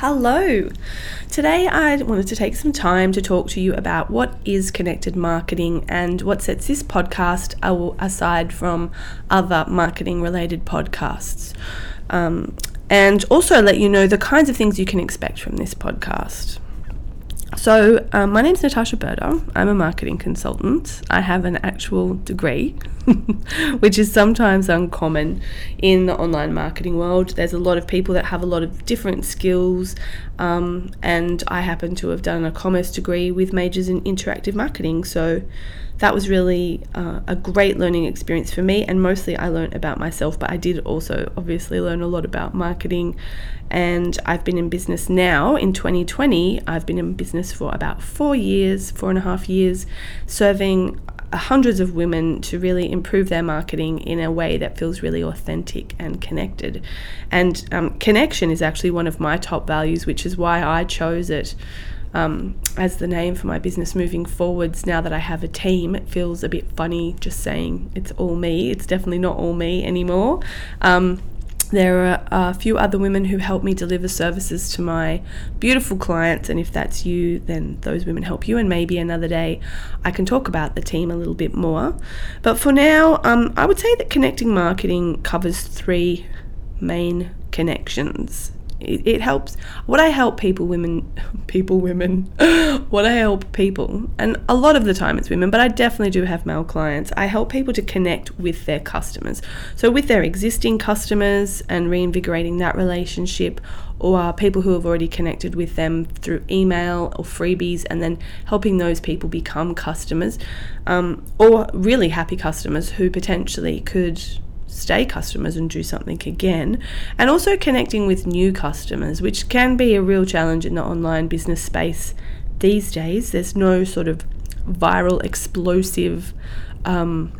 Hello. Today I wanted to take some time to talk to you about what is connected marketing and what sets this podcast aside from other marketing related podcasts. Um, and also let you know the kinds of things you can expect from this podcast. So, um, my name's Natasha Berta. I'm a marketing consultant. I have an actual degree, which is sometimes uncommon in the online marketing world. There's a lot of people that have a lot of different skills, um, and I happen to have done a commerce degree with majors in interactive marketing. So, that was really uh, a great learning experience for me. And mostly I learned about myself, but I did also obviously learn a lot about marketing. And I've been in business now in 2020. I've been in business for about four years, four and a half years, serving hundreds of women to really improve their marketing in a way that feels really authentic and connected. And um, connection is actually one of my top values, which is why I chose it um, as the name for my business moving forwards. Now that I have a team, it feels a bit funny just saying it's all me. It's definitely not all me anymore. Um, there are a few other women who help me deliver services to my beautiful clients, and if that's you, then those women help you. And maybe another day I can talk about the team a little bit more. But for now, um, I would say that connecting marketing covers three main connections it, it helps. What i help people women people women what i help people and a lot of the time it's women but i definitely do have male clients. I help people to connect with their customers. So with their existing customers and reinvigorating that relationship or people who have already connected with them through email or freebies and then helping those people become customers um, or really happy customers who potentially could stay customers and do something again, and also connecting with new customers, which can be a real challenge in the online business space these days. There's no sort of viral, explosive um,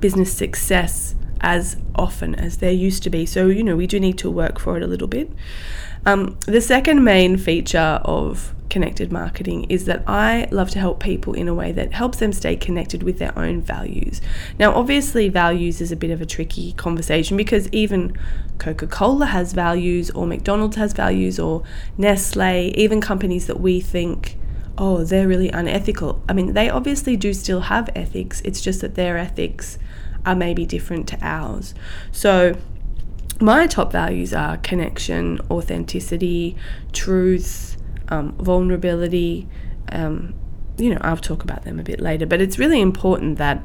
business success as often as there used to be. So, you know, we do need to work for it a little bit. Um, the second main feature of connected marketing is that I love to help people in a way that helps them stay connected with their own values. Now, obviously, values is a bit of a tricky conversation because even Coca Cola has values, or McDonald's has values, or Nestle, even companies that we think, oh, they're really unethical. I mean, they obviously do still have ethics, it's just that their ethics are maybe different to ours. So, my top values are connection, authenticity, truth, um, vulnerability. Um, you know, I'll talk about them a bit later, but it's really important that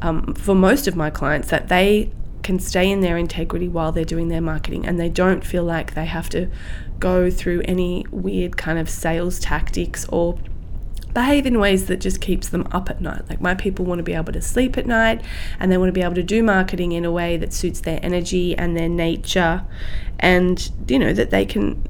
um, for most of my clients that they can stay in their integrity while they're doing their marketing and they don't feel like they have to go through any weird kind of sales tactics or behave in ways that just keeps them up at night. Like my people want to be able to sleep at night and they want to be able to do marketing in a way that suits their energy and their nature and you know that they can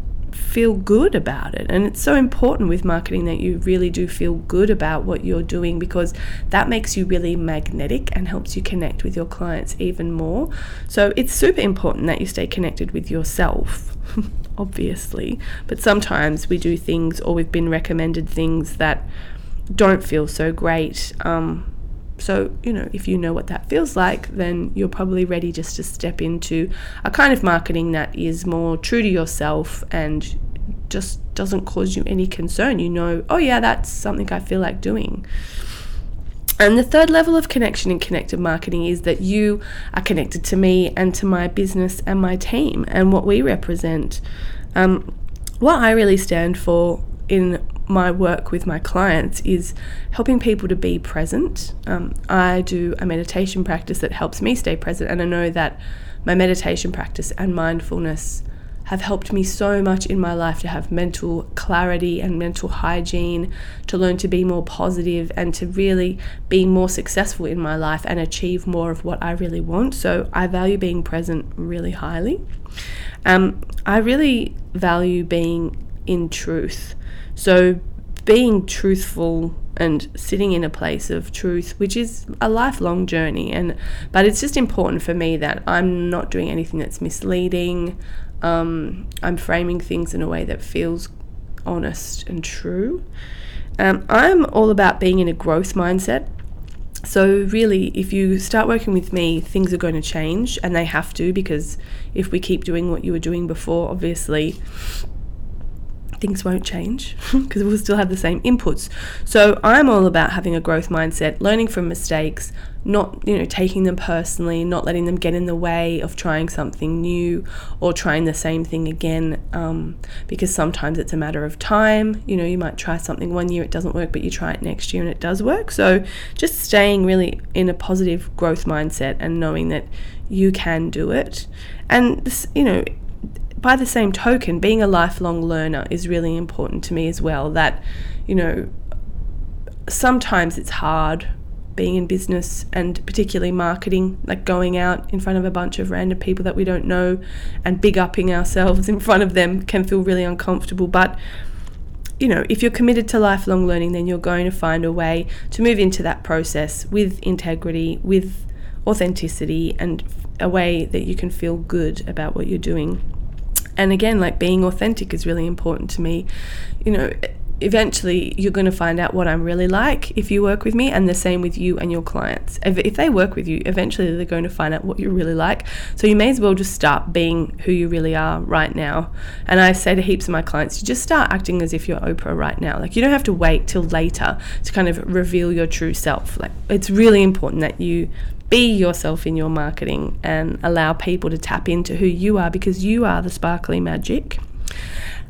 feel good about it. And it's so important with marketing that you really do feel good about what you're doing because that makes you really magnetic and helps you connect with your clients even more. So it's super important that you stay connected with yourself, obviously. But sometimes we do things or we've been recommended things that don't feel so great. Um, so, you know, if you know what that feels like, then you're probably ready just to step into a kind of marketing that is more true to yourself and just doesn't cause you any concern. You know, oh, yeah, that's something I feel like doing. And the third level of connection in connected marketing is that you are connected to me and to my business and my team and what we represent. Um, what I really stand for in my work with my clients is helping people to be present. Um, I do a meditation practice that helps me stay present, and I know that my meditation practice and mindfulness have helped me so much in my life to have mental clarity and mental hygiene, to learn to be more positive and to really be more successful in my life and achieve more of what I really want. So I value being present really highly. Um, I really value being in truth. So, being truthful and sitting in a place of truth which is a lifelong journey and but it's just important for me that I'm not doing anything that's misleading um, I'm framing things in a way that feels honest and true. Um, I'm all about being in a growth mindset. So really if you start working with me things are going to change and they have to because if we keep doing what you were doing before obviously things won't change because we'll still have the same inputs. So I'm all about having a growth mindset, learning from mistakes, not you know taking them personally, not letting them get in the way of trying something new or trying the same thing again. Um, because sometimes it's a matter of time. You know, you might try something one year it doesn't work, but you try it next year and it does work. So just staying really in a positive growth mindset and knowing that you can do it, and this, you know by the same token, being a lifelong learner is really important to me as well. That, you know, sometimes it's hard being in business and particularly marketing, like going out in front of a bunch of random people that we don't know and big upping ourselves in front of them can feel really uncomfortable. But, you know, if you're committed to lifelong learning, then you're going to find a way to move into that process with integrity, with authenticity, and a way that you can feel good about what you're doing and again like being authentic is really important to me you know eventually you're going to find out what I'm really like if you work with me, and the same with you and your clients. If, if, they work with you, eventually they're going to find out what you're really like. So you may as well just start being who you really are right now. And I say to heaps of my clients, you just start acting as if you're Oprah right now. Like you don't have to wait till later to kind of reveal your true self. Like it's really important that you be yourself in your marketing and allow people to tap into who you are because you are the sparkly magic.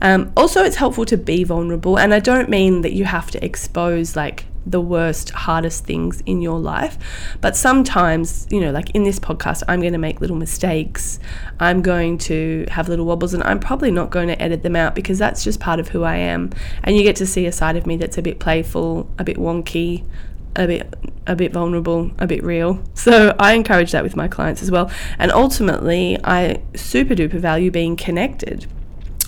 Um, also, it's helpful to be vulnerable, and I don't mean that you have to expose like the worst, hardest things in your life. But sometimes, you know, like in this podcast, I'm going to make little mistakes. I'm going to have little wobbles, and I'm probably not going to edit them out because that's just part of who I am. And you get to see a side of me that's a bit playful, a bit wonky, a bit a bit vulnerable, a bit real. So I encourage that with my clients as well. And ultimately, I super duper value being connected.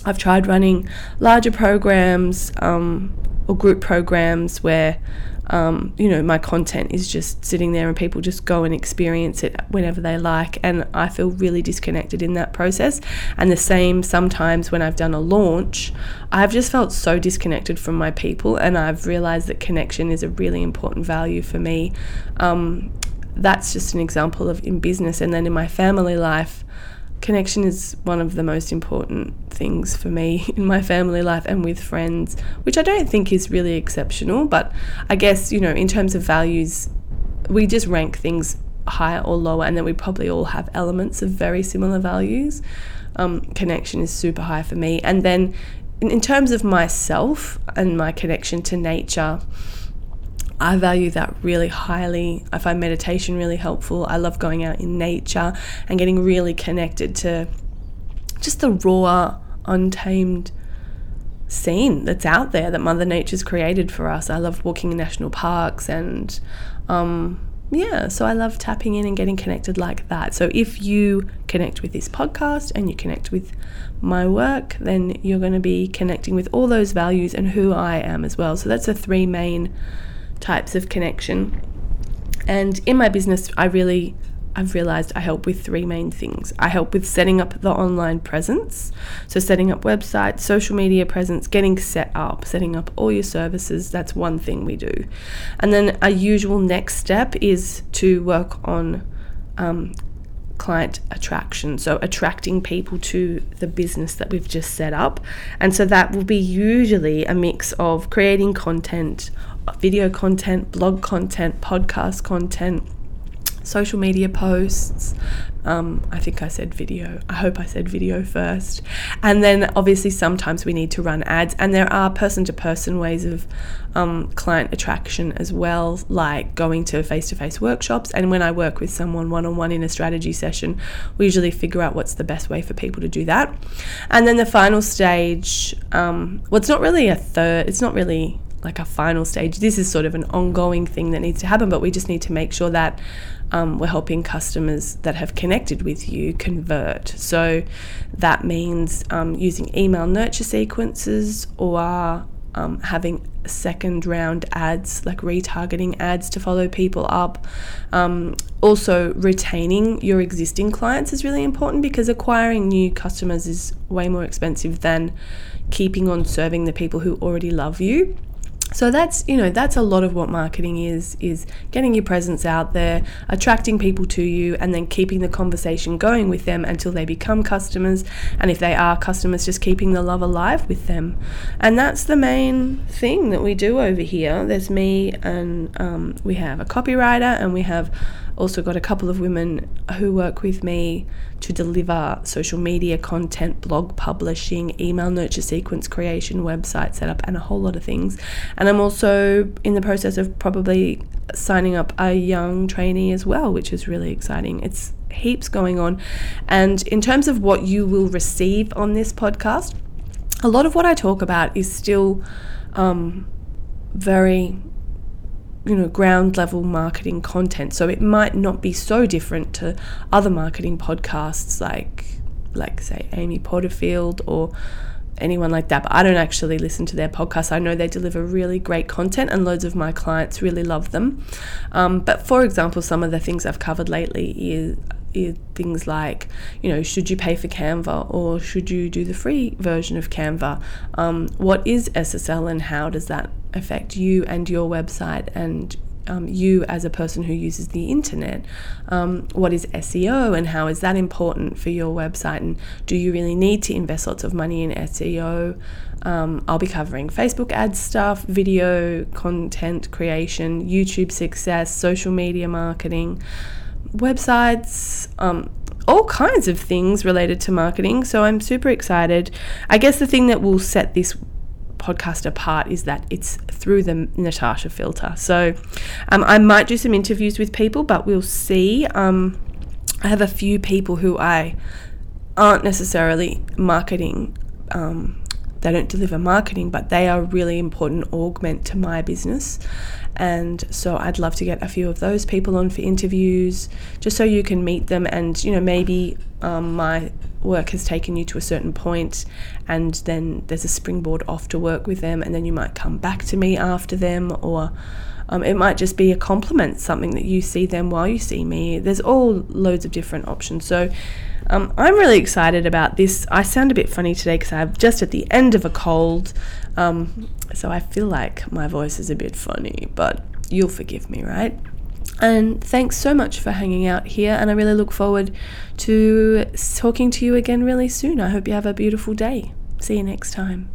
I've tried running larger programs um, or group programs where um, you know, my content is just sitting there and people just go and experience it whenever they like. And I feel really disconnected in that process. And the same sometimes when I've done a launch, I've just felt so disconnected from my people. And I've realized that connection is a really important value for me. Um, that's just an example of in business. And then in my family life, connection is one of the most important things for me in my family life and with friends, which I don't think is really exceptional. But I guess, you know, in terms of values, we just rank things higher or lower, and then we probably all have elements of very similar values. Um, connection is super high for me. And then in, in terms of myself and my connection to nature, I value that really highly. I find meditation really helpful. I love going out in nature and getting really connected to just the raw, untamed scene that's out there that Mother Nature's created for us. I love walking in national parks and um, yeah, so I love tapping in and getting connected like that. So if you connect with this podcast and you connect with my work, then you're going to be connecting with all those values and who I am as well. So that's the three main types of connection. And in my business, I really I've realized I help with three main things. I help with setting up the online presence, so setting up websites, social media presence, getting set up, setting up all your services. That's one thing we do. And then a usual next step is to work on um, client attraction, so attracting people to the business that we've just set up. And so that will be usually a mix of creating content, video content, blog content, podcast content, social media posts. Um, I think I said video. I hope I said video first. And then obviously, sometimes we need to run ads, and there are person to person ways of um, client attraction as well, like going to face to face workshops. And when I work with someone one on one in a strategy session, we usually figure out what's the best way for people to do that. And then the final stage, um, well, it's not really a third, it's not really like a final stage. This is sort of an ongoing thing that needs to happen, but we just need to make sure that um, we're helping customers that have connected with you convert. So that means um, using email nurture sequences or um, having second round ads, like retargeting ads to follow people up. Um, also, retaining your existing clients is really important because acquiring new customers is way more expensive than keeping on serving the people who already love you. So that's you know that's a lot of what marketing is is getting your presence out there attracting people to you and then keeping the conversation going with them until they become customers. And if they are customers just keeping the love alive with them. And that's the main thing that we do over here. There's me and um, we have a copywriter and we have also got a couple of women who work with me to deliver social media content, blog publishing, email nurture sequence creation, website setup, and a whole lot of things. And I'm also in the process of probably signing up a young trainee as well, which is really exciting. It's heaps going on. And in terms of what you will receive on this podcast, a lot of what I talk about is still um, very you know ground level marketing content. So it might not be so different to other marketing podcasts like like say Amy Porterfield or anyone like that but I don't actually listen to their podcasts. I know they deliver really great content and loads of my clients really love them. Um, but for example some of the things I've covered lately is things like, you know, should you pay for Canva or should you do the free version of Canva? Um, what is SSL and how does that affect you and your website and um, you as a person who uses the internet? Um, what is SEO and how is that important for your website? And do you really need to invest lots of money in SEO? Um, I'll be covering Facebook ad stuff, video content creation, YouTube success, social media marketing websites, um, all kinds of things related to marketing. So I'm super excited. I guess the thing that will set this podcast apart is that it's through the Natasha filter. So um, I might do some interviews with people, but we'll see. Um, I have a few people who I aren't necessarily marketing. Um, they don't deliver marketing, but they are a really important augment to my business. And so I'd love to get a few of those people on for interviews, just so you can meet them. And, you know, maybe um, my work has taken you to a certain point and then there's a springboard off to work with them, and then you might come back to me after them, or um, it might just be a complement, something that you see them while you see me. There's all loads of different options. So um, I'm really excited about this. I sound a bit funny today because I'm just at the end of a cold. Um, so I feel like my voice is a bit funny, but you'll forgive me, right? And thanks so much for hanging out here. And I really look forward to talking to you again really soon. I hope you have a beautiful day. See you next time.